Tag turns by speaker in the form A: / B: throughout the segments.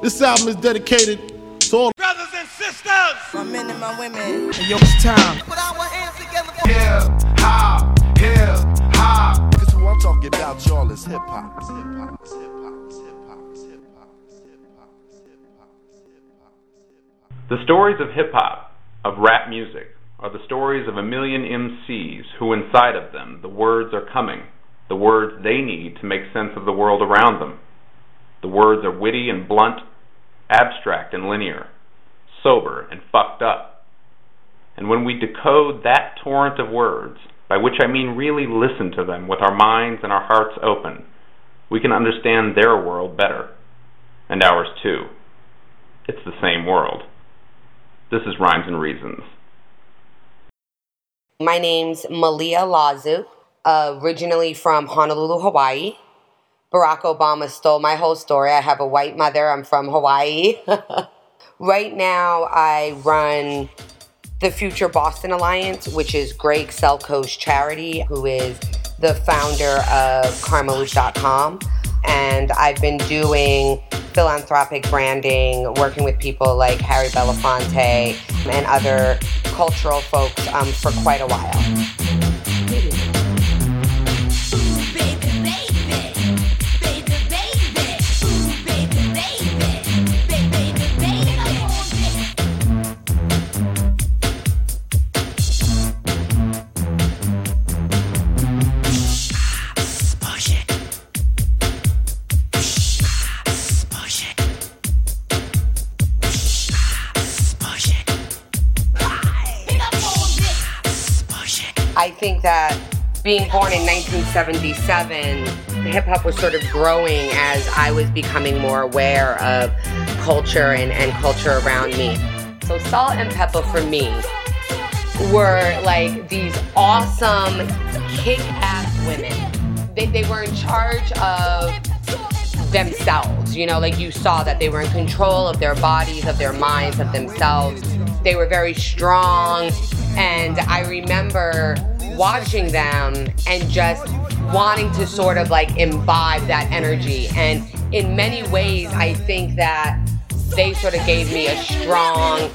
A: This album is dedicated to all
B: brothers and sisters.
C: My men and my women.
D: Hey, yo, it's time.
C: Put our hands together for
B: Hip hop, hip hop.
E: Cause who I'm talking about, y'all, is hip hop. Hip hop, hip hop, hip hop, hip hop, hip hop, hip hop, hip hop.
F: The stories of hip hop, of rap music, are the stories of a million MCs who, inside of them, the words are coming, the words they need to make sense of the world around them. The words are witty and blunt, abstract and linear, sober and fucked up. And when we decode that torrent of words, by which I mean really listen to them with our minds and our hearts open, we can understand their world better, and ours too. It's the same world. This is Rhymes and Reasons.
G: My name's Malia Lazu, originally from Honolulu, Hawaii. Barack Obama stole my whole story. I have a white mother. I'm from Hawaii. right now, I run the Future Boston Alliance, which is Greg Selkoe's charity, who is the founder of Karmaloop.com. And I've been doing philanthropic branding, working with people like Harry Belafonte and other cultural folks um, for quite a while. Think that being born in 1977, hip hop was sort of growing as I was becoming more aware of culture and, and culture around me. So, Salt-N-Pepa for me were like these awesome, kick ass women. They, they were in charge of themselves. You know, like you saw that they were in control of their bodies, of their minds, of themselves. They were very strong. And I remember watching them and just wanting to sort of like imbibe that energy. And in many ways, I think that they sort of gave me a strong,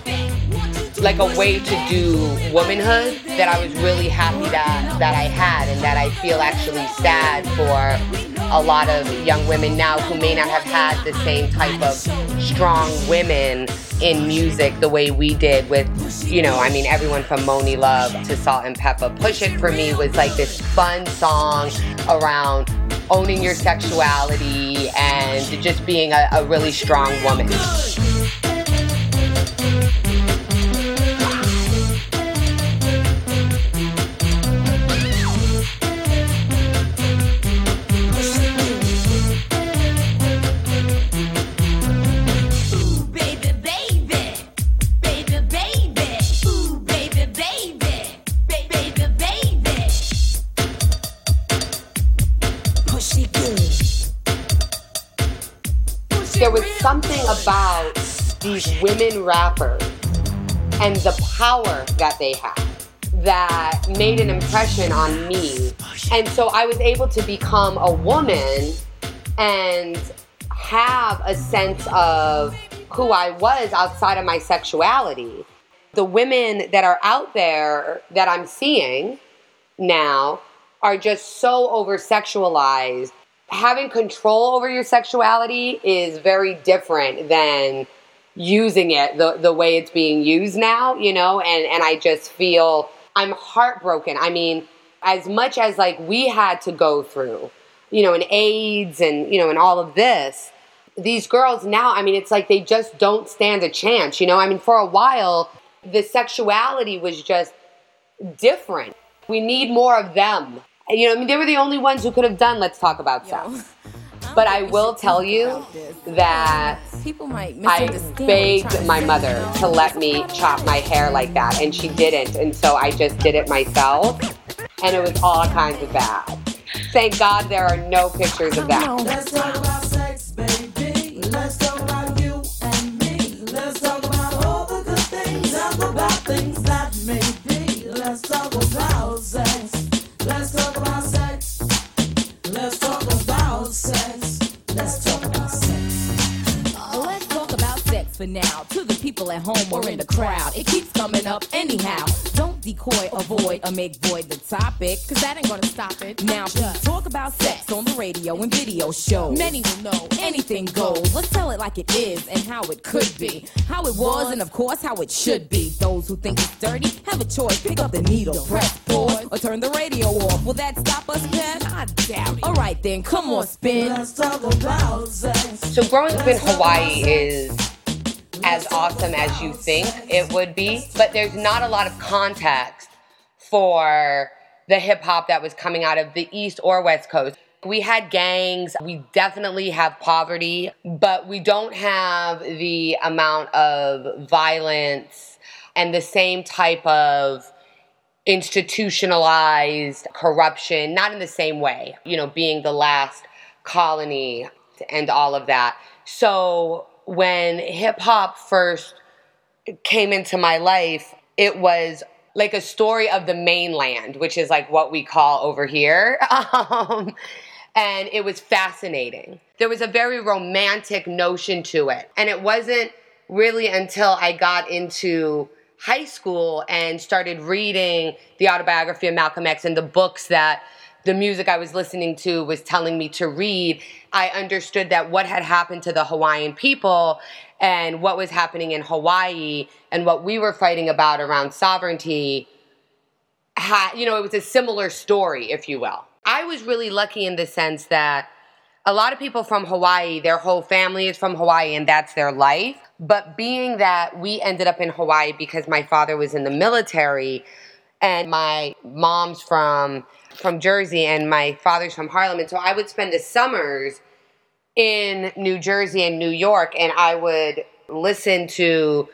G: like a way to do womanhood that I was really happy that, that I had and that I feel actually sad for a lot of young women now who may not have had the same type of strong women in music the way we did with, you know, I mean, everyone from Monie Love to Salt-N-Pepa. Push It for me was like this fun song around owning your sexuality and just being a, a really strong woman. These women rappers and the power that they have that made an impression on me. And so I was able to become a woman and have a sense of who I was outside of my sexuality. The women that are out there that I'm seeing now are just so over sexualized having control over your sexuality is very different than using it the, the way it's being used now, you know, and, and I just feel I'm heartbroken. I mean, as much as like we had to go through, you know, and AIDS and, you know, and all of this, these girls now, I mean, it's like they just don't stand a chance, you know. I mean, for a while, the sexuality was just different. We need more of them. You know, I mean, they were the only ones who could have done Let's Talk About Sex. But I will tell you that
H: people might
G: I begged my mother to let me chop my hair like that, and she didn't. And so I just did it myself, and it was all kinds of bad. Thank God there are no pictures of that.
I: Let's talk about sex. Let's talk Let's talk about sex. Let's talk about sex.
D: For now. To the people at home or in the crowd, it keeps coming up anyhow. Don't decoy, avoid, or make void the topic, cause that ain't gonna stop it. Now, please talk about sex on the radio and video shows. Many will know anything goes. Let's tell it like it is and how it could be. How it was, and of course, how it should be. Those who think it's dirty have a choice. Pick up the needle, press pause, or turn the radio off. Will that stop us, Pen? I doubt it. Alright then, come on, spin.
I: Let's talk about sex.
G: So growing up in Hawaii is as awesome as you think it would be, but there's not a lot of context for the hip hop that was coming out of the East or West Coast. We had gangs, we definitely have poverty, but we don't have the amount of violence and the same type of institutionalized corruption, not in the same way, you know, being the last colony and all of that. So when hip hop first came into my life, it was like a story of the mainland, which is like what we call over here. Um, and it was fascinating. There was a very romantic notion to it. And it wasn't really until I got into high school and started reading the autobiography of Malcolm X and the books that the music I was listening to was telling me to read, I understood that what had happened to the Hawaiian people and what was happening in Hawaii and what we were fighting about around sovereignty you know, it was a similar story, if you will. I was really lucky in the sense that a lot of people from Hawaii, their whole family is from Hawaii and that's their life. But being that we ended up in Hawaii because my father was in the military and my mom's from from Jersey and my father's from Harlem. And so I would spend the summers in New Jersey and New York and I would listen to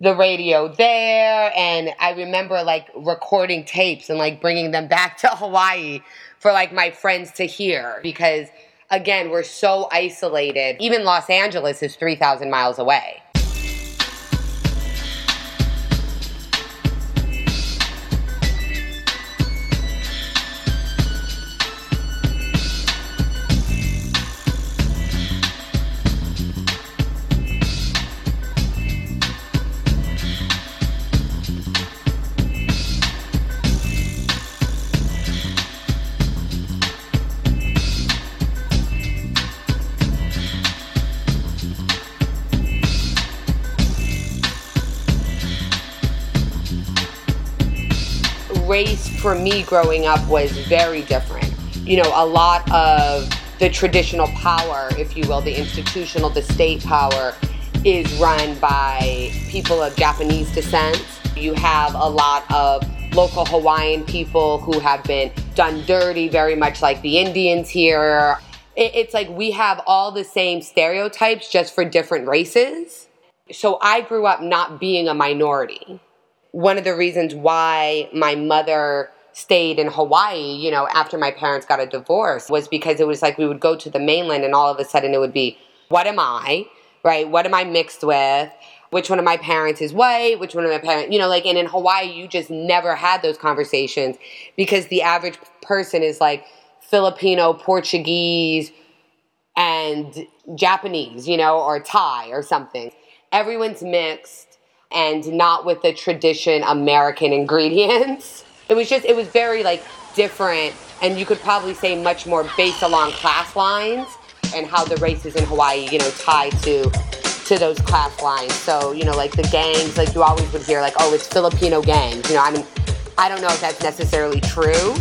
G: the radio there. And I remember like recording tapes and like bringing them back to Hawaii for like my friends to hear. Because again we're so isolated. Even Los Angeles is 3000 miles away for me growing up was very different. You know, a lot of the traditional power, if you will, the institutional, the state power, is run by people of Japanese descent. You have a lot of local Hawaiian people who have been done dirty, very much like the Indians here. It's like we have all the same stereotypes just for different races. So I grew up not being a minority one of the reasons why my mother stayed in Hawaii, you know, after my parents got a divorce was because it was like we would go to the mainland and all of a sudden it would be, what am I? Right? What am I mixed with? Which one of my parents is white? Which one of my parents, you know, like, and in Hawaii, you just never had those conversations because the average person is like Filipino, Portuguese, and Japanese, you know, or Thai or something. Everyone's mixed and not with the tradition American ingredients. It was just, it was very like different, and you could probably say much more based along class lines and how the races in Hawaii, you know, tie to to those class lines. So, you know, like the gangs, like you always would hear, like, oh, it's Filipino gangs. You know, I mean, I don't know if that's necessarily true.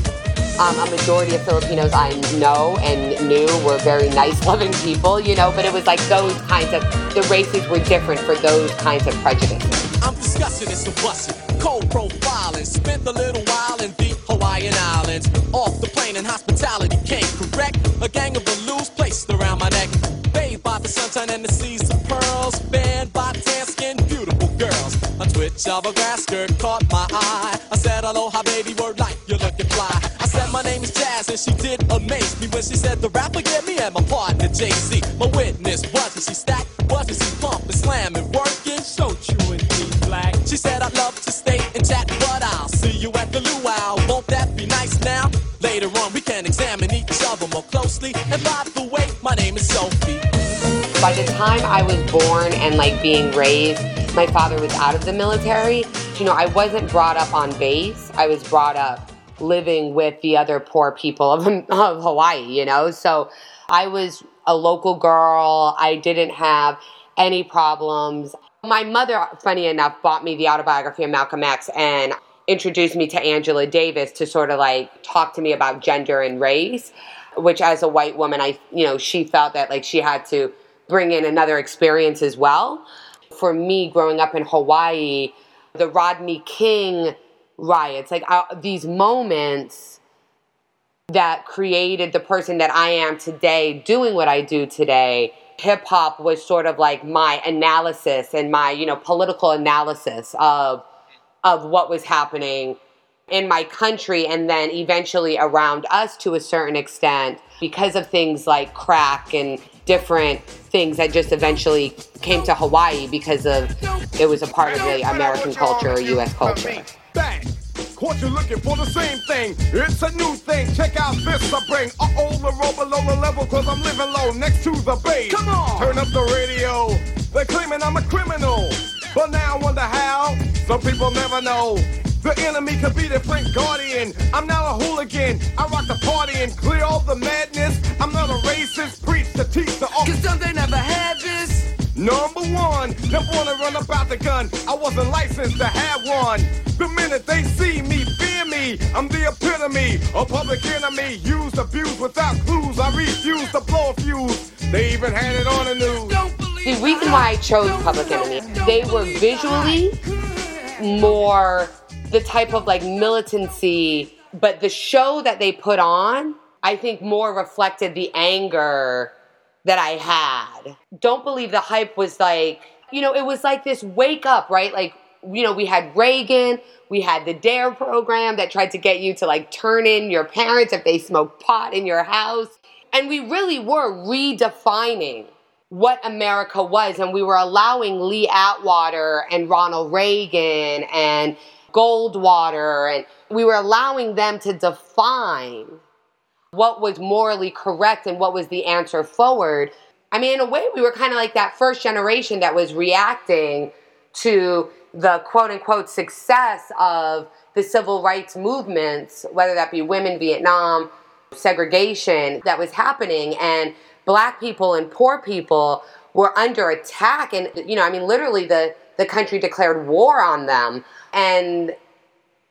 G: Um, a majority of Filipinos I know and knew were very nice, loving people, you know, but it was like those kinds of, the races were different for those kinds of prejudices.
H: I'm discussing this and busting, cold profiling. Spent a little while in the Hawaiian Islands. Off the plane and hospitality came correct. A gang of balloons placed around my neck. Bathed by the sunshine and the seas of pearls. Fanned by tan skinned beautiful girls. A twitch of a grass skirt caught my eye. I said, Aloha, baby, word like you're looking My name is Jazz, and she did amaze me when she said, The rapper get me and my partner JC. My witness wasn't she stacked, wasn't she pumping, slamming, working, so true indeed, black. She said, I'd love to stay and chat, but I'll see you at the luau. Won't that be nice now? Later on, we can examine each other more closely. And by the way, my name is Sophie.
G: By the time I was born and like being raised, my father was out of the military. You know, I wasn't brought up on base. I was brought up living with the other poor people of, of Hawaii, you know? So I was a local girl. I didn't have any problems. My mother, funny enough, bought me the autobiography of Malcolm X and introduced me to Angela Davis to sort of like talk to me about gender and race, which as a white woman, I, you know, she felt that like she had to bring in another experience as well. For me, growing up in Hawaii, the Rodney King riots, like uh, these moments that created the person that I am today, doing what I do today. Hip hop was sort of like my analysis and my, you know, political analysis of of what was happening in my country and then eventually around us to a certain extent because of things like crack and different things that just eventually came to Hawaii because of it was a part of the American culture US culture.
B: Caught you looking for the same thing. It's a new thing. Check out this I bring. Uh oh, the roll below the level, cause I'm living low next to the base. Come on! Turn up the radio. They're claiming I'm a criminal. But now I wonder how. Some people never know. The enemy could be the Frank Guardian. I'm not a hooligan. I rock the party and clear all the madness. I'm not a racist. Preach to teach the all.
I: Cause some they never had.
B: Number one, never wanna run about the gun. I wasn't licensed to have one. The minute they see me, fear me. I'm the epitome, a public enemy. Used, abused without clues. I refuse to blow a fuse. They even had it on the news.
G: The reason why I chose Public Enemy, they were visually more the type of like militancy, but the show that they put on, I think more reflected the anger that I had. Don't believe the hype was like, you know, it was like this wake up, right? Like, you know, we had Reagan, we had the DARE program that tried to get you to like turn in your parents if they smoked pot in your house. And we really were redefining what America was. And we were allowing Lee Atwater and Ronald Reagan and Goldwater, and we were allowing them to define what was morally correct and what was the answer forward. I mean, in a way, we were kind of like that first generation that was reacting to the quote unquote success of the civil rights movements, whether that be women, Vietnam, segregation that was happening. And black people and poor people were under attack. And, you know, I mean, literally, the, the country declared war on them. And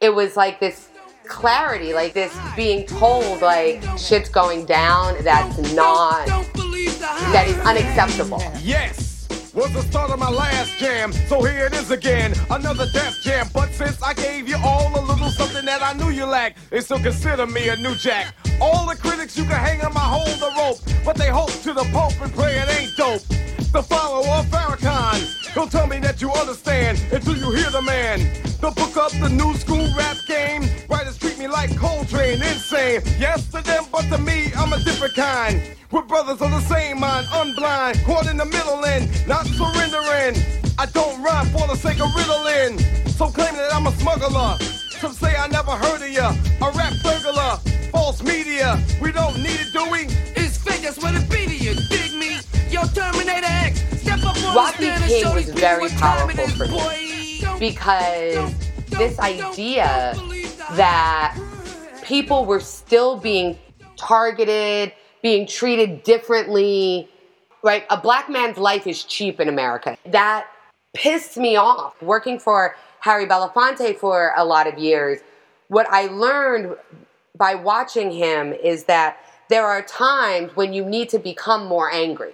G: it was like this clarity, like this being told, like, shit's going down, that's not, that is unacceptable.
B: Yes! Was the start of my last jam, so here it is again, another death jam. But since I gave you all a little something that I knew you lacked, they still consider me a new jack. All the critics you can hang on my hold the rope, but they hope to the pope and pray it ain't dope. The follower of Farrakhan, don't tell me that you understand until you hear the man. The book up the new school rap game. Writers treat me like Coltrane, insane. Yes to them, but to me, I'm a different kind. We're brothers of the same mind, unblind, caught in the middle and not surrendering. I don't rhyme for the sake of riddling. So claim that I'm a smuggler. Some say I never heard of ya. A rap burglar, false media. We don't need it, do we?
I: It's fake, that's what it be to you. Dig me? Yo, Terminator X, step up on
G: Rocky
I: the stand and
G: King was very
I: what time it
G: powerful for me because this idea that people were still being targeted, being treated differently, right? A black man's life is cheap in America. That pissed me off. Working for Harry Belafonte for a lot of years, what I learned by watching him is that there are times when you need to become more angry.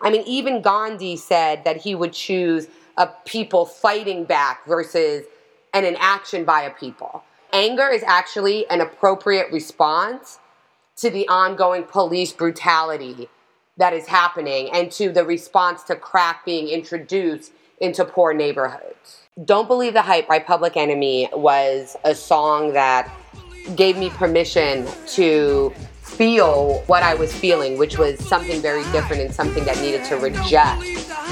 G: I mean, even Gandhi said that he would choose a people fighting back versus an inaction by a people. Anger is actually an appropriate response to the ongoing police brutality that is happening and to the response to crack being introduced into poor neighborhoods. Don't Believe the Hype by Public Enemy was a song that gave me permission to feel what I was feeling, which was something very different and something that needed to reject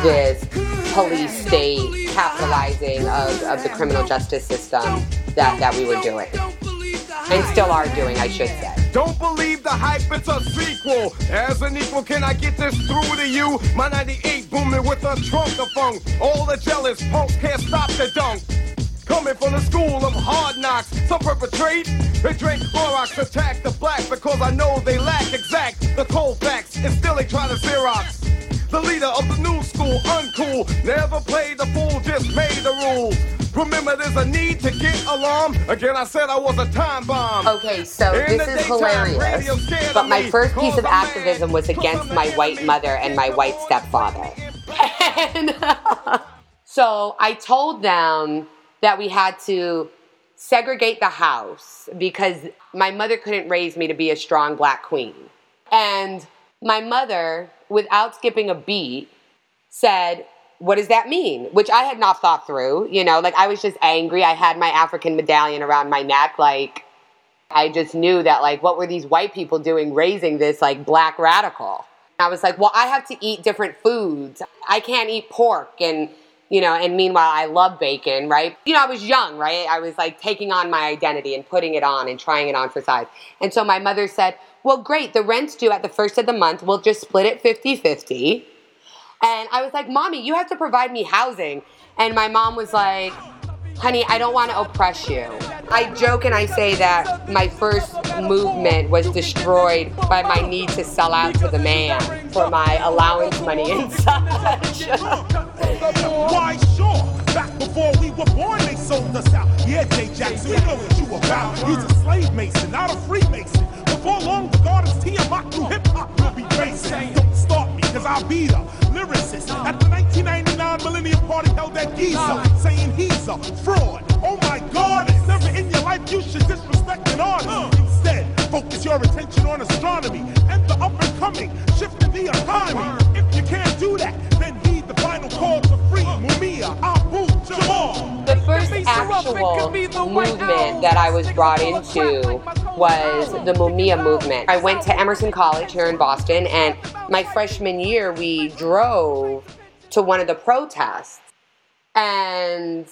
G: this police state capitalizing of, of the criminal justice system that, that we were doing. And still are doing, I should say.
B: Don't believe the hype, it's a sequel. As an equal, can I get this through to you? My 98 booming with a trunk of funk. All the jealous punks can't stop the dunk. Coming from the school of hard knocks, some perpetrate. They drink Clorox, attack the black because I know they lack exact the cold facts, and still they try to Xerox. The leader of the new school, uncool, never played the fool, just made the rules. Remember, there's a need to get alarm. Again, I said I was a time bomb.
G: Okay, so
B: In
G: this is hilarious. But my first piece of activism was against my white mother and my white stepfather. And so I told them that we had to segregate the house because my mother couldn't raise me to be a strong black queen. And my mother, without skipping a beat, said, What does that mean? Which I had not thought through. You know, like I was just angry. I had my African medallion around my neck. Like, I just knew that, like, what were these white people doing raising this, like, black radical? I was like, well, I have to eat different foods. I can't eat pork. And, you know, and meanwhile, I love bacon, right? You know, I was young, right? I was like taking on my identity and putting it on and trying it on for size. And so my mother said, well, great, the rent's due at the first of the month. We'll just split it 50 50. And I was like, Mommy, you have to provide me housing. And my mom was like, Honey, I don't want to oppress you. I joke and I say that my first movement was destroyed by my need to sell out to the man for my allowance money and such.
J: Why, sure. Back before we were born, they sold us out. Yeah, Jay Jackson, we know what you about. He's a slave mason, not a freemason. Before long, the gardens Tiamat through hip hop will be racing. Don't stop me, cause I'll be the fraud. Oh my god, it's never in your life you should disrespect an artist. Instead, focus your attention on astronomy and the up and coming, shifting the economy. If you can't do that, then heed the final call to free Mumia, Abu, Jamal.
G: The first actual movement that I was brought into was the Mumia movement. I went to Emerson College here in Boston, and my freshman year, we drove to one of the protests. And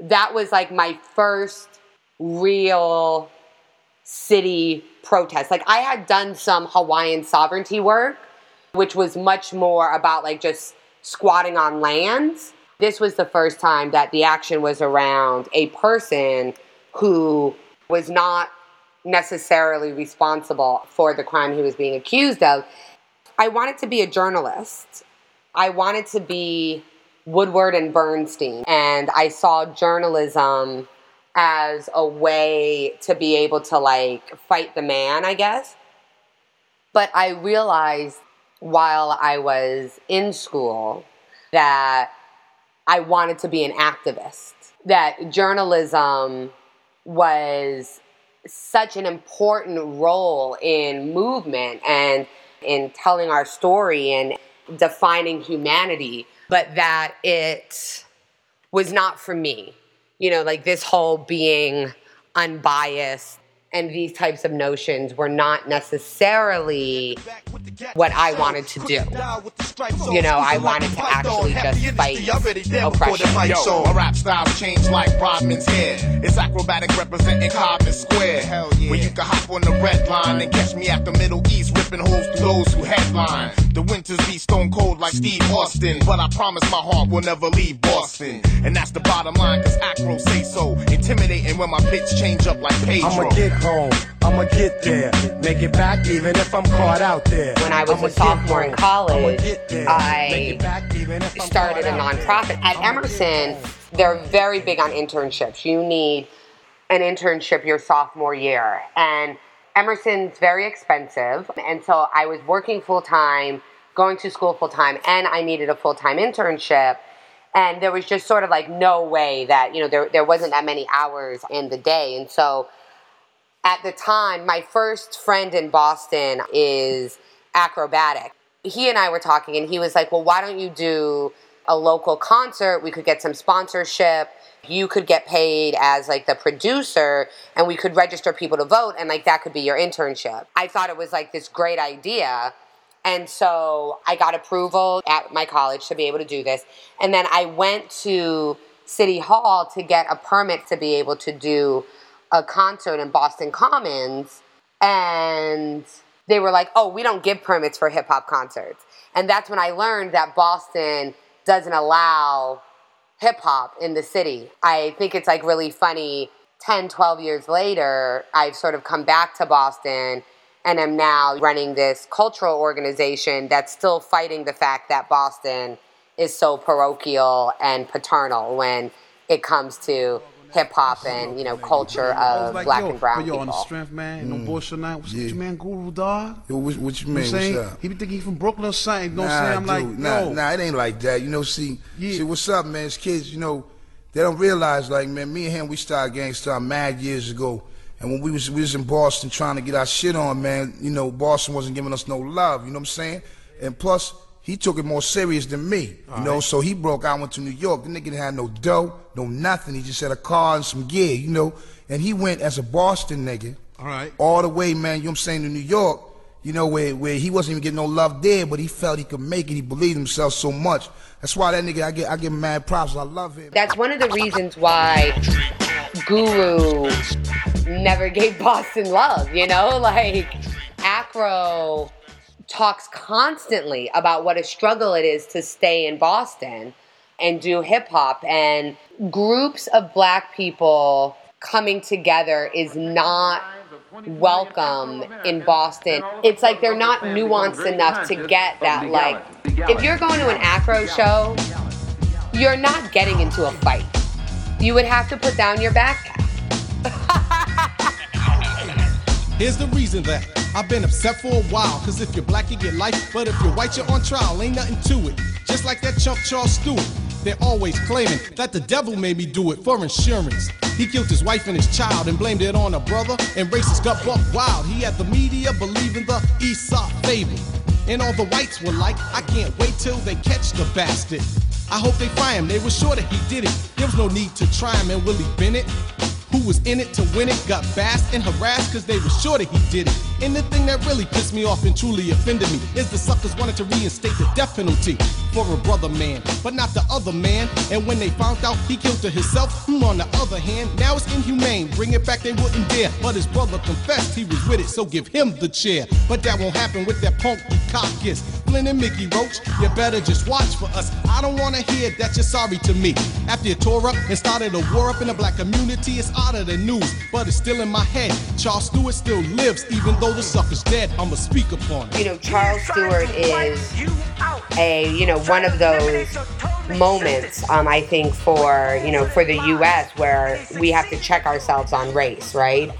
G: that was like my first real city protest. Like, I had done some Hawaiian sovereignty work, which was much more about like just squatting on lands. This was the first time that the action was around a person who was not necessarily responsible for the crime he was being accused of. I wanted to be a journalist. I wanted to be Woodward and Bernstein. And I saw journalism as a way to be able to like fight the man, I guess. But I realized while I was in school that I wanted to be an activist, that journalism was such an important role in movement and in telling our story and defining humanity, but that it was not for me. You know, like this whole being unbiased and these types of notions were not necessarily what I wanted to do. You know, I wanted to actually just fight oppression.
K: Yo, my rap style's changed like Rodman's hair. It's Akrobatik representing Codman Square. Where you can hop on the red line and catch me at the Middle East, ripping holes through those who headline. The winters be stone cold like Steve Austin, but I promise my heart will never leave Boston. And that's the bottom line, cause Akro say so. Intimidating when my pitch change up like Pedro.
L: I'ma get home, I'ma get there, make it back even if I'm caught out there.
G: When I was
L: I'ma
G: a sophomore in college,
L: there,
G: I
L: make it back even I'm
G: started a
L: caught out there.
G: nonprofit. At Emerson, they're very big on internships. You need an internship your sophomore year. And Emerson's very expensive. And so I was working full time, going to school full time, and I needed a full time internship. And there was just sort of like no way that, you know, there, there wasn't that many hours in the day. And so at the time, my first friend in Boston is Akrobatik. He and I were talking, and he was like, Well, why don't you do a local concert? We could get some sponsorship. You could get paid as like the producer, and we could register people to vote, and like that could be your internship. I thought it was like this great idea. And so I got approval at my college to be able to do this. And then I went to City Hall to get a permit to be able to do a concert in Boston Commons. and they were like, "Oh, we don't give permits for hip hop concerts." And that's when I learned that Boston doesn't allow hip hop in the city. I think it's like really funny 10, 12 years later, I've sort of come back to Boston and am now running this cultural organization that's still fighting the fact that Boston is so parochial and paternal when it comes to hip hop and you know culture of
M: Like,
G: black
M: yo,
G: and brown
M: but yo, on the strength, man,
N: Mm.
M: no bullshit now. What's your man, Guru Dog?
N: Yo, what, what you
M: You know
N: mean?
M: saying?
N: What's up?
M: He be thinking he from Brooklyn or something. You know what
N: nah,
M: I'm saying? I'm like,
N: dude, nah,
M: yo.
N: nah, it ain't like that. You know, see, see, what's up, man? It's kids, you know, they don't realize, like, man, me and him, we started Gang Starr mad years ago. And when we was we was in Boston trying to get our shit on, man, you know, Boston wasn't giving us no love, you know what I'm saying? And plus, he took it more serious than me, you know, so he broke out, went to New York. The nigga didn't have no dough, no nothing. He just had a car and some gear, you know. And he went as a Boston nigga,
M: All right.
N: all the way, man, you know what I'm saying, to New York, you know, where, where he wasn't even getting no love there, but he felt he could make it. He believed himself so much. That's why that nigga, I get, I give him mad props. I love him.
G: That's one of the reasons why Guru never gave Boston love, you know? Like, Akro talks constantly about what a struggle it is to stay in Boston and do hip hop. And groups of black people coming together is not welcome in Boston. It's like they're not nuanced enough to get that. Like, if you're going to an Akro show, you're not getting into a fight. You would have to put down your backpack.
L: Here's the reason that I've been upset for a while. Cause if you're black, you get life. But if you're white, you're on trial. Ain't nothing to it. Just like that chump Charles Stuart. They're always claiming that the devil made me do it for insurance. He killed his wife and his child and blamed it on a brother. And racist got buck wild. He had the media believing the Aesop fable. And all the whites were like, I can't wait till they catch the bastard. I hope they find him. They were sure that he did it. There was no need to try him. And Willie Bennett, who was in it to win it, got bashed and harassed because they were sure that he did it. And the thing that really pissed me off and truly offended me is the suckers wanted to reinstate the death penalty for a brother man, but not the other man. And when they found out he killed to himself, on the other hand, now it's inhumane. Bring it back, they wouldn't dare. But his brother confessed he was with it, so give him the chair. But that won't happen with that punk caucus. Flynn and Mickey Roache, you better just watch for us. I don't wanna hear that you're sorry to me. After you tore up and started a war up in the black community, it's out of the news, but it's still in my head. Charles Stuart still lives, even though the sucker's dead. I'ma speak upon it.
G: You know, Charles Stuart is a, you know, one of those moments, um, I think, for, you know, for the US where we have to check ourselves on race, right?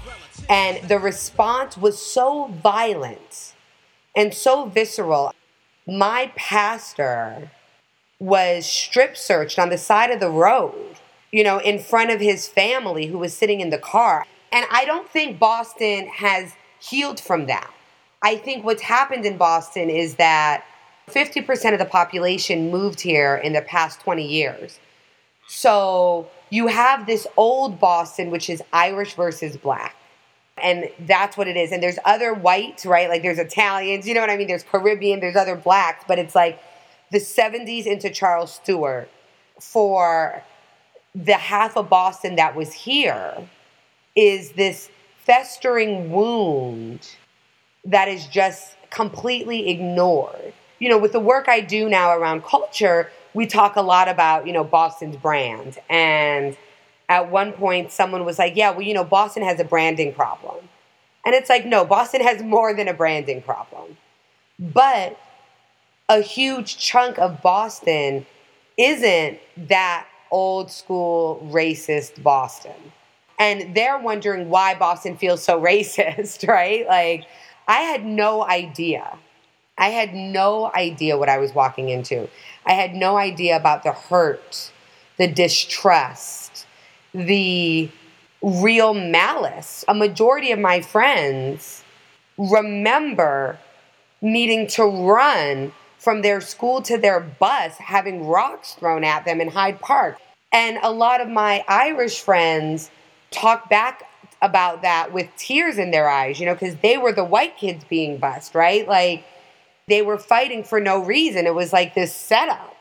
G: And the response was so violent and so visceral. My pastor was strip searched on the side of the road, you know, in front of his family who was sitting in the car. And I don't think Boston has healed from that. I think what's happened in Boston is that 50% of the population moved here in the past 20 years. So you have this old Boston, which is Irish versus black. And that's what it is. And there's other whites, right? Like there's Italians, you know what I mean? There's Caribbean, there's other blacks, but it's like the 70s into Charles Stuart for the half of Boston that was here is this festering wound that is just completely ignored. You know, with the work I do now around culture, we talk a lot about, you know, Boston's brand. And at one point, someone was like, yeah, well, you know, Boston has a branding problem. And it's like, no, Boston has more than a branding problem. But a huge chunk of Boston isn't that old school racist Boston. And they're wondering why Boston feels so racist, right? Like, I had no idea. I had no idea what I was walking into. I had no idea about the hurt, the distrust, the real malice. A majority of my friends remember needing to run from their school to their bus, having rocks thrown at them in Hyde Park. And a lot of my Irish friends talk back about that with tears in their eyes, you know, because they were the white kids being bussed, right? Like they were fighting for no reason. It was like this setup.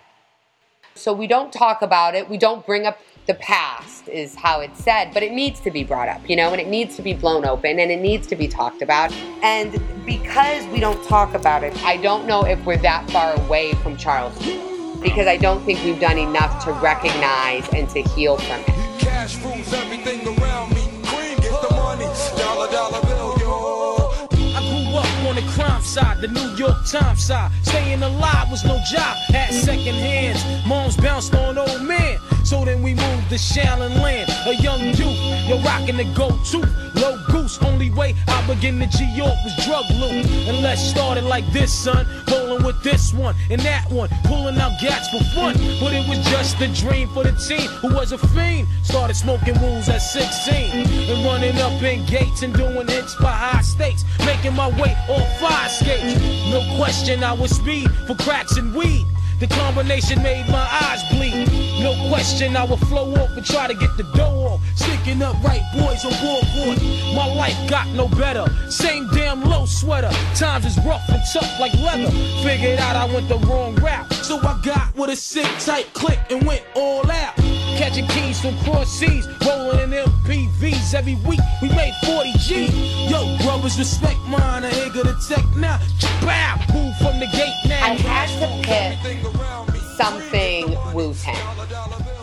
G: So we don't talk about it. We don't bring up the past is how it's said, but it needs to be brought up, you know, and it needs to be blown open and it needs to be talked about. And because we don't talk about it, I don't know if we're that far away from Charleston because I don't think we've done enough to recognize and to heal from it.
H: Cash rules everything around me. Cream, get the money. Dollar, dollar bill, yo.
O: I grew up on the crime side, the New York Times side. Staying alive was no job, had second hands. Moms bounced on old men. So then we moved to Shaolin Land, a young youth. You're rocking the go-to, low goose. Only way I begin to G York was drug loot. And let's start it like this, son. Rolling with this one and that one, pulling out gats for fun. But it was just a dream for the team who was a fiend. Started smoking rules at 16 and running up in gates and doing hits for high stakes. Making my way on fire skates. No question, I was speed for cracks and weed. The combination made my eyes bleed. No question, I would flow off and try to get the dough off. Sticking up right boys on board. My life got no better. Same damn low sweater. Times is rough and tough like leather. Figured out I went the wrong route. So I got with a sick tight click and went all out. Catching keys from cross seas, rolling in MPVs every week. We made 40 G. Yo, brothers, respect mine. I ain't gonna tech now. Bow, move from the gate now.
G: I had to pick something Wu Tang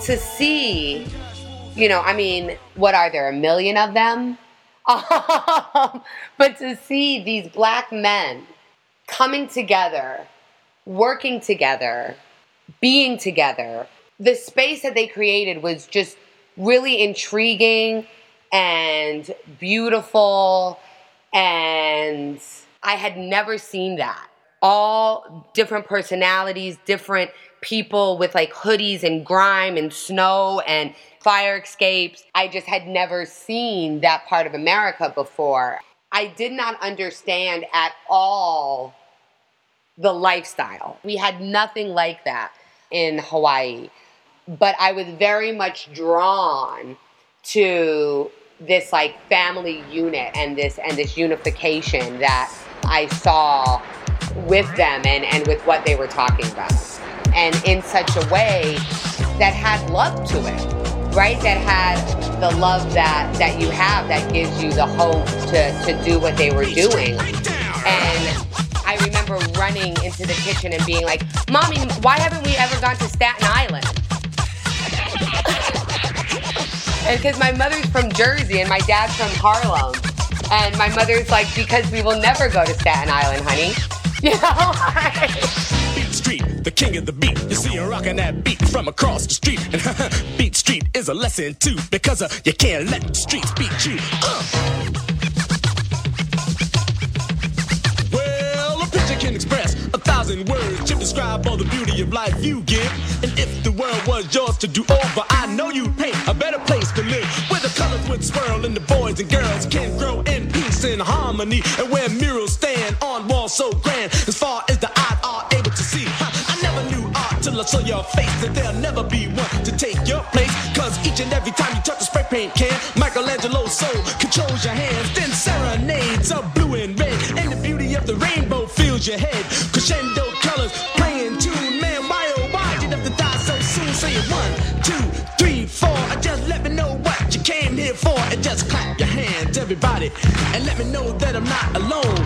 G: to see. You know, I mean, what are there? A million of them? Um, but to see these black men coming together, working together, being together, the space that they created was just really intriguing and beautiful. And I had never seen that. All different personalities, different people with like hoodies and grime and snow and fire escapes. I just had never seen that part of America before. I did not understand at all the lifestyle. We had nothing like that in Hawaii. But I was very much drawn to this like family unit and this and this unification that I saw with them and, and with what they were talking about. And in such a way that had love to it, right? That had the love that that you have that gives you the hope to, to do what they were doing. And I remember running into the kitchen and being like, Mommy, why haven't we ever gone to Staten Island? and because my mother's from Jersey and my dad's from Harlem. And my mother's like, because we will never go to Staten Island, honey. You know?
H: Street, the king of the beat. You see him rocking that beat from across the street. And Beat Street is a lesson too, because uh, you can't let the streets beat you. Uh. Well, a picture can express a thousand words to describe all the beauty of life you give. And if the world was yours to do over, I know you'd paint a better place to live. Where the colors would swirl and the boys and girls can grow in peace and harmony. And where murals stand on walls so grand, as far till your face, that there'll never be one to take your place. Cause each and every time you touch a spray paint can, Michelangelo's soul controls your hands. Then serenades are blue and red, and the beauty of the rainbow fills your head. Crescendo colors playing tune, man. Why oh why did you have to die so soon? Say it one, two, three, four. Just let me know what you came here for, and just clap your hands, everybody, and let me know that I'm not alone.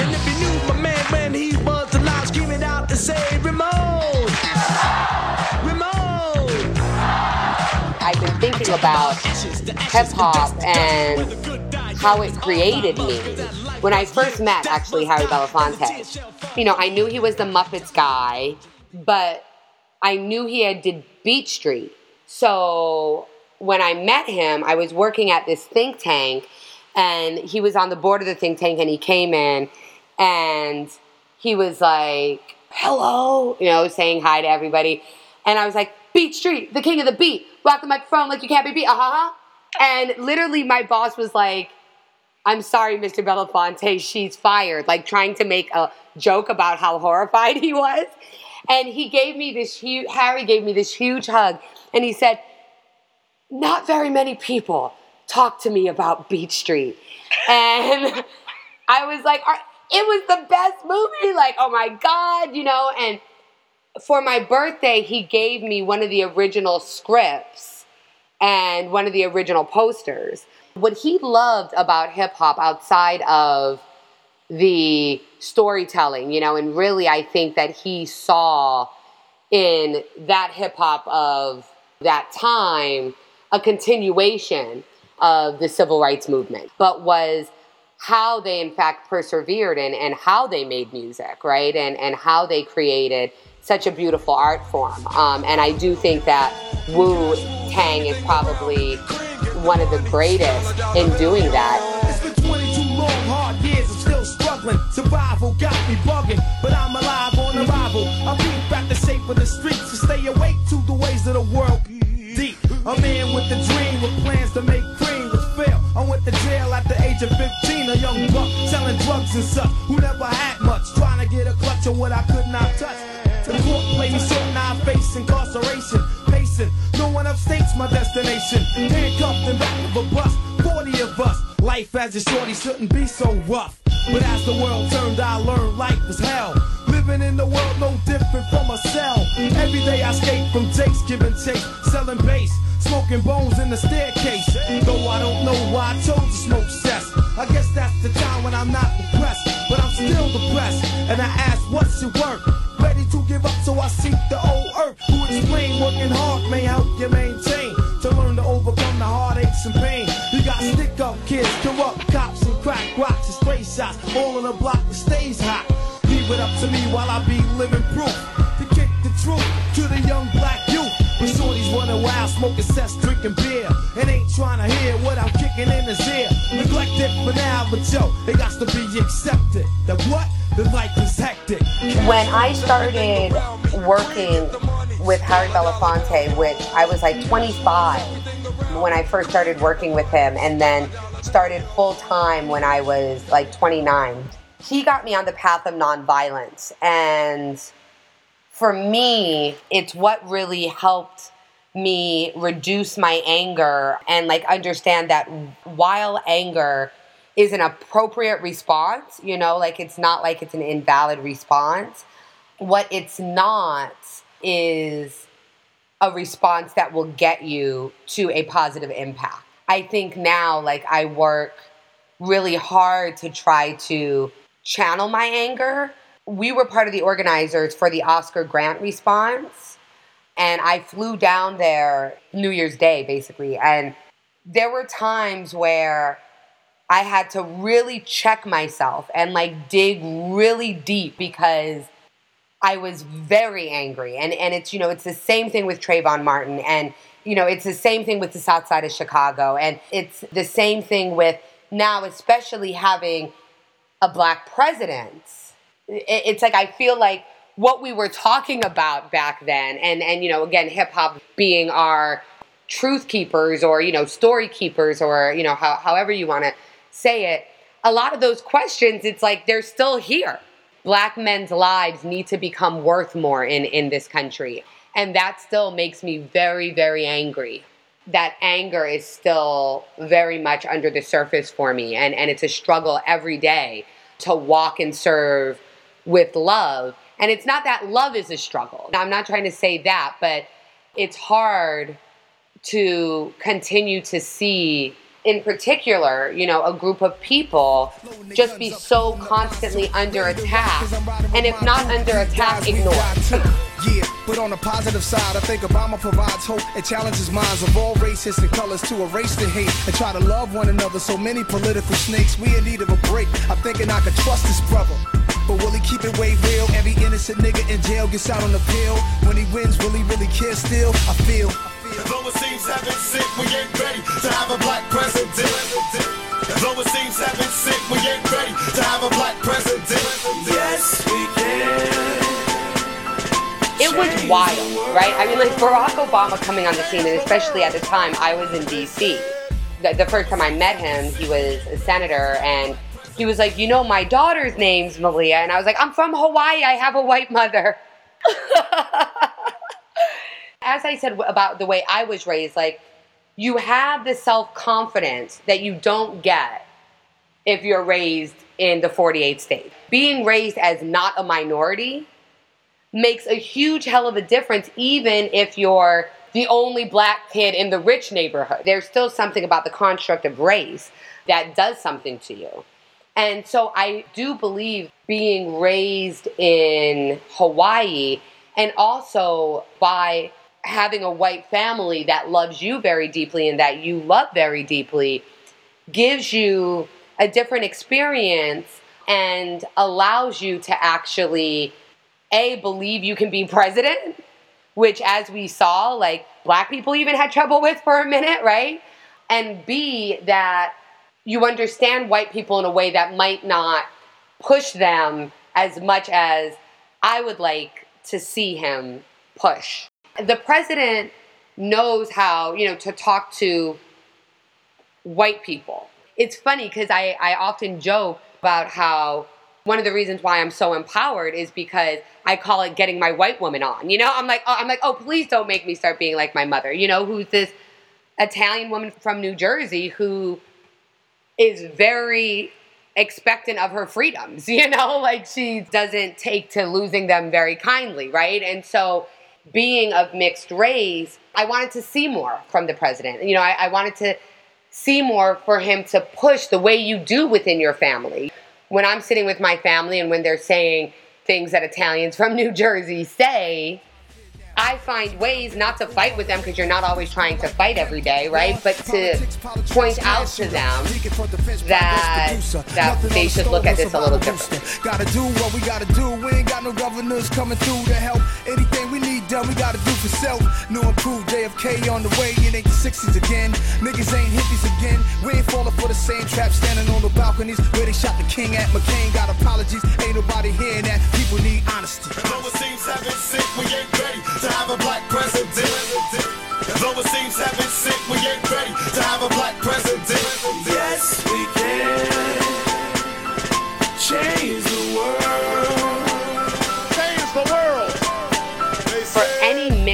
H: And if you knew my man when he was alive, screaming out to say, Ramon.
G: About hip hop and how it created me. When I first met, actually, Harry Belafonte, you know, I knew he was the Muppets guy, but I knew he had did Beat Street. So when I met him, I was working at this think tank, and he was on the board of the think tank, and he came in, and he was like, "Hello," you know, saying hi to everybody, and I was like, "Beat Street, the king of the beat, rock the microphone like you can't be beat." Uh huh. And literally, my boss was like, I'm sorry, Mr. Belafonte, she's fired. Like trying to make a joke about how horrified he was. And he gave me this huge, Harry gave me this huge hug. And he said, Not very many people talk to me about Beat Street. And I was like, It was the best movie. Like, oh my God, you know? And for my birthday, he gave me one of the original scripts. and one of the original posters. What he loved about hip hop outside of the storytelling, you know, and really I think that he saw in that hip hop of that time a continuation of the civil rights movement, but was how they in fact persevered and, and how they made music, right? And, and how they created such a beautiful art form. Um, and I do think that Wu Tang is probably one of the greatest in doing that.
M: It's been 22 long, hard years, I'm still struggling. Survival got me bugging, but I'm alive on arrival. I peep at the shape of the streets to stay awake to the ways of the world. Deep, a man with a dream with plans to make cream fail. I went to jail at the age of 15, a young buck selling drugs and such who incarceration. Pacing, no one upstates my destination. Handcuffed in back of a bus, 40 of us. Life as a shorty shouldn't be so rough. But as the world turned, I learned life was hell. Living in the world no different from a cell. Every day I skate from Jake's giving chase, selling bass, smoking bones in the staircase. Though I don't know why I chose to smoke cess. I guess that's the time when I'm not depressed, but I'm still depressed. And I ask, what's your work? Working hard may help you maintain. To learn to overcome the heartaches and pain. You got stick up kids, corrupt cops and crack rocks and stray shots. All in a block that stays hot. Leave it up to me while I be living proof. To kick the truth to the young black youth. When shorties running wild, smoking cess, drinking beer. And ain't trying to hear what I'm kicking in his ear. For now, but yo, it got to be accepted. That what? The life is hectic.
G: When I started working with Harry Belafonte, which I was like 25 when I first started working with him, and then started full time when I was like 29. He got me on the path of nonviolence. And for me, it's what really helped me reduce my anger and like understand that while anger is an appropriate response, you know, like it's not like it's an invalid response. What it's not is a response that will get you to a positive impact. I think now, like, I work really hard to try to channel my anger. We were part of the organizers for the Oscar grant response, and I flew down there New Year's Day, basically. And there were times where I had to really check myself and like dig really deep because I was very angry. And and it's you know, it's the same thing with Trayvon Martin and you know, it's the same thing with the South Side of Chicago and it's the same thing with now especially having a black president. It's like I feel like what we were talking about back then and and you know, again hip hop being our truth keepers or you know, story keepers or you know, how, however you want to say it, a lot of those questions, it's like they're still here. Black men's lives need to become worth more in, in this country. And that still makes me very, very angry. That anger is still very much under the surface for me. And, and it's a struggle every day to walk and serve with love. And it's not that love is a struggle. I'm not trying to say that, but it's hard to continue to see in particular, you know, a group of people just be so constantly under attack. And if not under attack, ignored.
L: Yeah, but on the positive side, I think Obama provides hope and challenges minds of all races and colors to erase the hate and try to love one another. So many political snakes, we in need of a break. I'm thinking I could trust this brother. But will he keep it way real? Every innocent nigga in jail gets out on the pill. When he wins, will he really care still? I feel.
P: Though it seems heaven sick, we ain't ready to have a black president. Though it seems heaven sick, we ain't ready to have a black president. Yes, we can.
G: It was wild, right? I mean, like Barack Obama coming on the scene, and especially at the time I was in DC. The, the first time I met him, he was a senator, and he was like, You know, my daughter's name's Malia. And I was like, I'm from Hawaii, I have a white mother. As I said about the way I was raised, like, you have the self confidence that you don't get if you're raised in the 48 state. Being raised as not a minority makes a huge hell of a difference, even if you're the only black kid in the rich neighborhood. There's still something about the construct of race that does something to you. And so I do believe being raised in Hawaii and also by having a white family that loves you very deeply and that you love very deeply gives you a different experience and allows you to actually a believe you can be president which as we saw like black people even had trouble with for a minute right? And b that you understand white people in a way that might not push them as much as i would like to see him push the president knows how you know to talk to white people it's funny because I, I often joke about how one of the reasons why I'm so empowered is because I call it getting my white woman on. You know, I'm like, oh, I'm like, oh, please don't make me start being like my mother. You know, who's this Italian woman from New Jersey who is very expectant of her freedoms. You know, like she doesn't take to losing them very kindly, right? And so, being of mixed race, I wanted to see more from the president. You know, I, I wanted to see more for him to push the way you do within your family. When I'm sitting with my family and when they're saying things that Italians from New Jersey say, I find ways not to fight with them because you're not always trying to fight every day, right? But to point out to them that that they should look at this a little differently.
L: Gotta do what we gotta do. We ain't got no governors coming through to help. Anything we need done, we gotta do for self. New improved JFK on the way. It ain't the 60s again. Niggas ain't hippies again. We ain't falling for the same trap standing on the balconies where they shot the king at McCain. Got apologies. Ain't nobody hearing that. People need honesty.
P: Though it seems heaven sick, we ain't ready to have a black president. Though it seems heaven sick, we ain't ready to have a black president.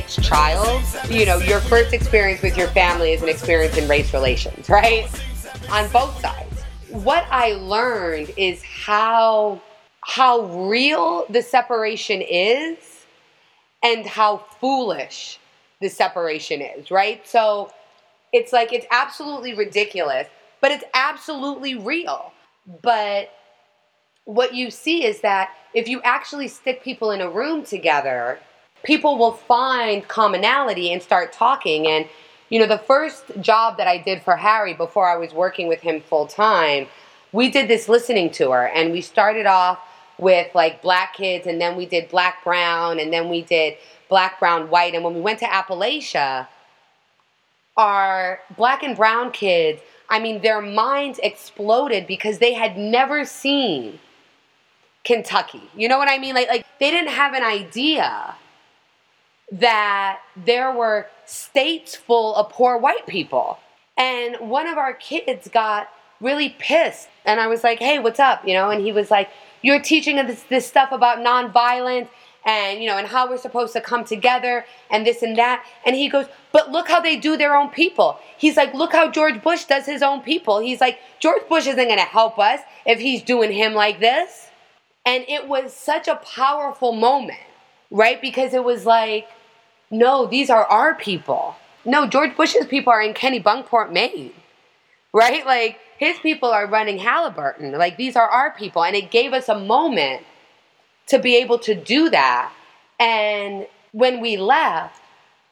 G: Child, you know, your first experience with your family is an experience in race relations, right? On both sides. What I learned is how how real the separation is and how foolish the separation is, right? So it's like it's absolutely ridiculous, but it's absolutely real. But what you see is that if you actually stick people in a room together, people will find commonality and start talking. And, you know, the first job that I did for Harry before I was working with him full time, we did this listening tour. And we started off with like black kids and then we did black brown and then we did black brown white. And when we went to appalachia our black and brown kids i mean their minds exploded because they had never seen kentucky. You know what i mean? Like like they didn't have an idea that there were states full of poor white people. And one of our kids got really pissed. And i was like hey what's up? You know and he was like you're teaching this, this stuff about nonviolence and you know and how we're supposed to come together and this and that. And he goes but look how they do their own people. He's like look how george bush does his own people. He's like george bush isn't going to help us if he's doing him like this. And it was such a powerful moment right? Because it was like no these are our people no george bush's people are in kennebunkport maine right like his people are running Halliburton. Like these are our people. And it gave us a moment to be able to do that. And when we left,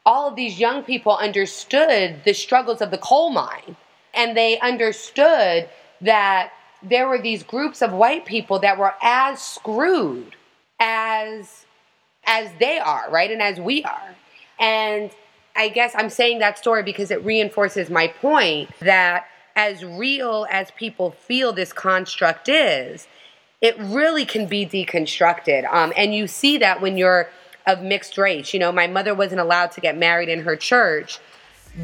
G: all of these young people understood the struggles of the coal mine. And they understood that there were these groups of white people that were as screwed as as they are, right? And as we are. And I guess I'm saying that story because it reinforces my point that as real as people feel this construct is, it really can be deconstructed. Um, and you see that when you're of mixed race. You know, my mother wasn't allowed to get married in her church,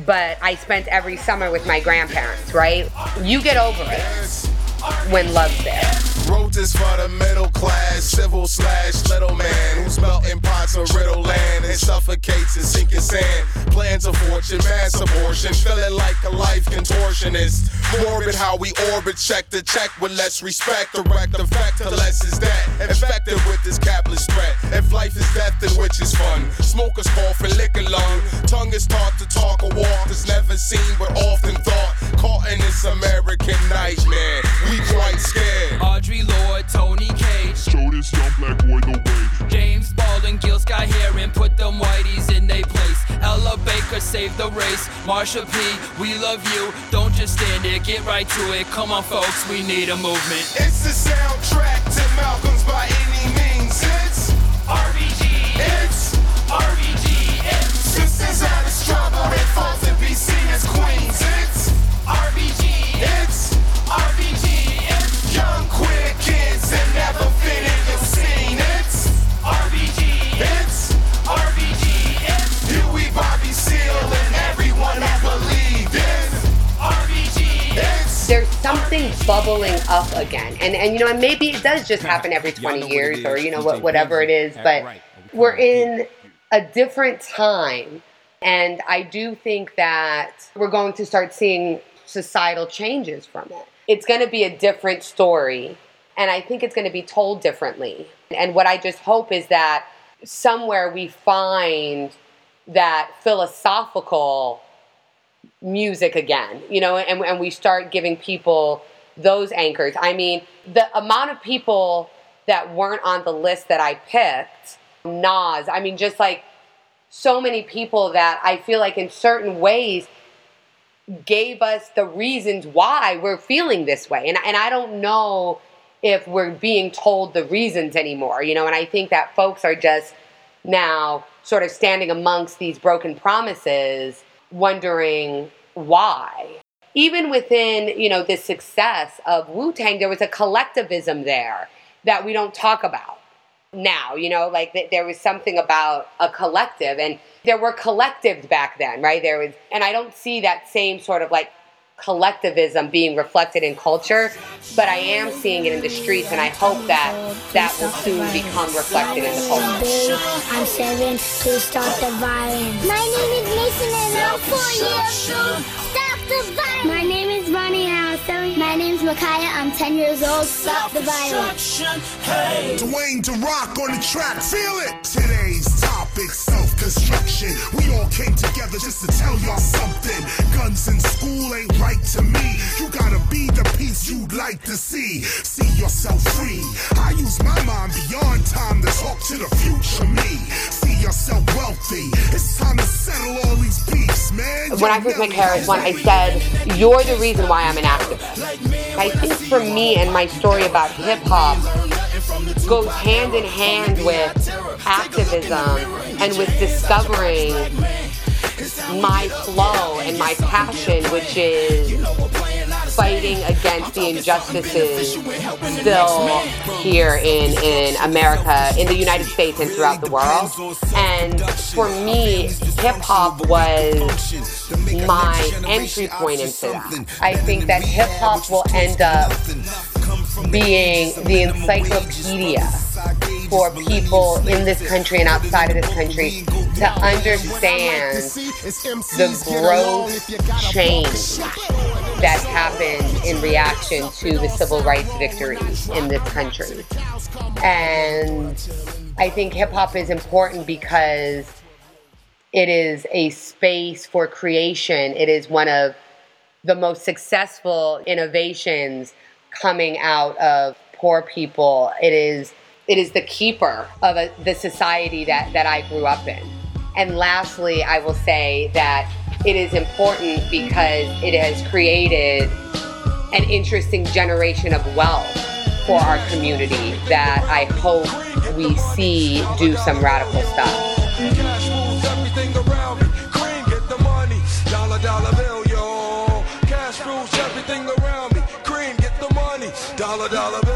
G: but I spent every summer with my grandparents, right? You get over it when love's there.
P: Truth is for the middle class, civil slash little man who's melting pots of riddle land and suffocates in sinking sand. Plans of fortune, mass abortion, feeling like a life contortionist. Morbid how we orbit, check to check with less respect. Direct the fact to less is that. Infected with this capitalist threat. If life is death, then which is fun? Smokers call for liquor lung. Tongue is
Q: taught to talk or walk. is never seen but often thought. Caught in this American nightmare. We quite scared. Audre Lorde boy Tony Cage.
P: Show this young black boy the way. James Baldwin, and Gil Scott-Heron put them whiteys in their place. Ella Baker save the race. Marsha P, we love you. Don't just stand there, get right to it. Come on, folks, we need a movement. It's the soundtrack to Malcolm's by any means. It's RBG. It's
G: RBG. It's Sisters again. And and you know and maybe it does just happen every 20 years or you know what whatever it is but we're in a different time. And i do think that we're going to start seeing societal changes from it. It's going to be a different story and i think it's going to be told differently. And what i just hope is that somewhere we find that philosophical music again, you know, and, and we start giving people those anchors. I mean, the amount of people that weren't on the list that I picked, Nas, I mean, just like so many people that I feel like in certain ways gave us the reasons why we're feeling this way. And, and I don't know if we're being told the reasons anymore, you know, and I think that folks are just now sort of standing amongst these broken promises wondering why. Even within, you know, the success of Wu-Tang, there was a collectivism there that we don't talk about now, you know, like th- there was something about a collective and there were collectives back then, right? There was, and I don't see that same sort of like collectivism being reflected in culture, but I am seeing it in the streets, and I hope that that will soon become reflected in the culture.
R: I'm seven, please stop the violence. My name is Mason and I'm four years old. Stop the violence. My name is Ronnie and I'm seven. My name is Micaiah, I'm 10 years old. Stop the violence.
J: Hey. Dwayne to rock on the track, feel it. Today's topic, self-construction. We all came together just to tell y'all something. Guns in school ain't right to me. You gotta be the peace you'd like to see. See yourself free. I use my mind beyond time to talk to the future me. See yourself wealthy. It's time to settle all these beefs, man.
G: When I first met KRS-One, I said, You're the reason why I'm an activist. I think for me and my story about hip hop goes hand in hand with activism and with discovering my flow and my passion, which is fighting against the injustices still here in, in America, in the United States, and throughout the world. And for me, hip hop was my entry point into that. I think that hip hop will end up being the encyclopedia for people in this country and outside of this country to understand the growth change that happened in reaction to the civil rights victories in this country. And I think hip hop is important because it is a space for creation. It is one of the most successful innovations coming out of poor people. It is it is the keeper of a, the society that, that I grew up in. And lastly, I will say that it is important because it has created an interesting generation of wealth for our community that I hope we see do some radical stuff.
P: Dollar,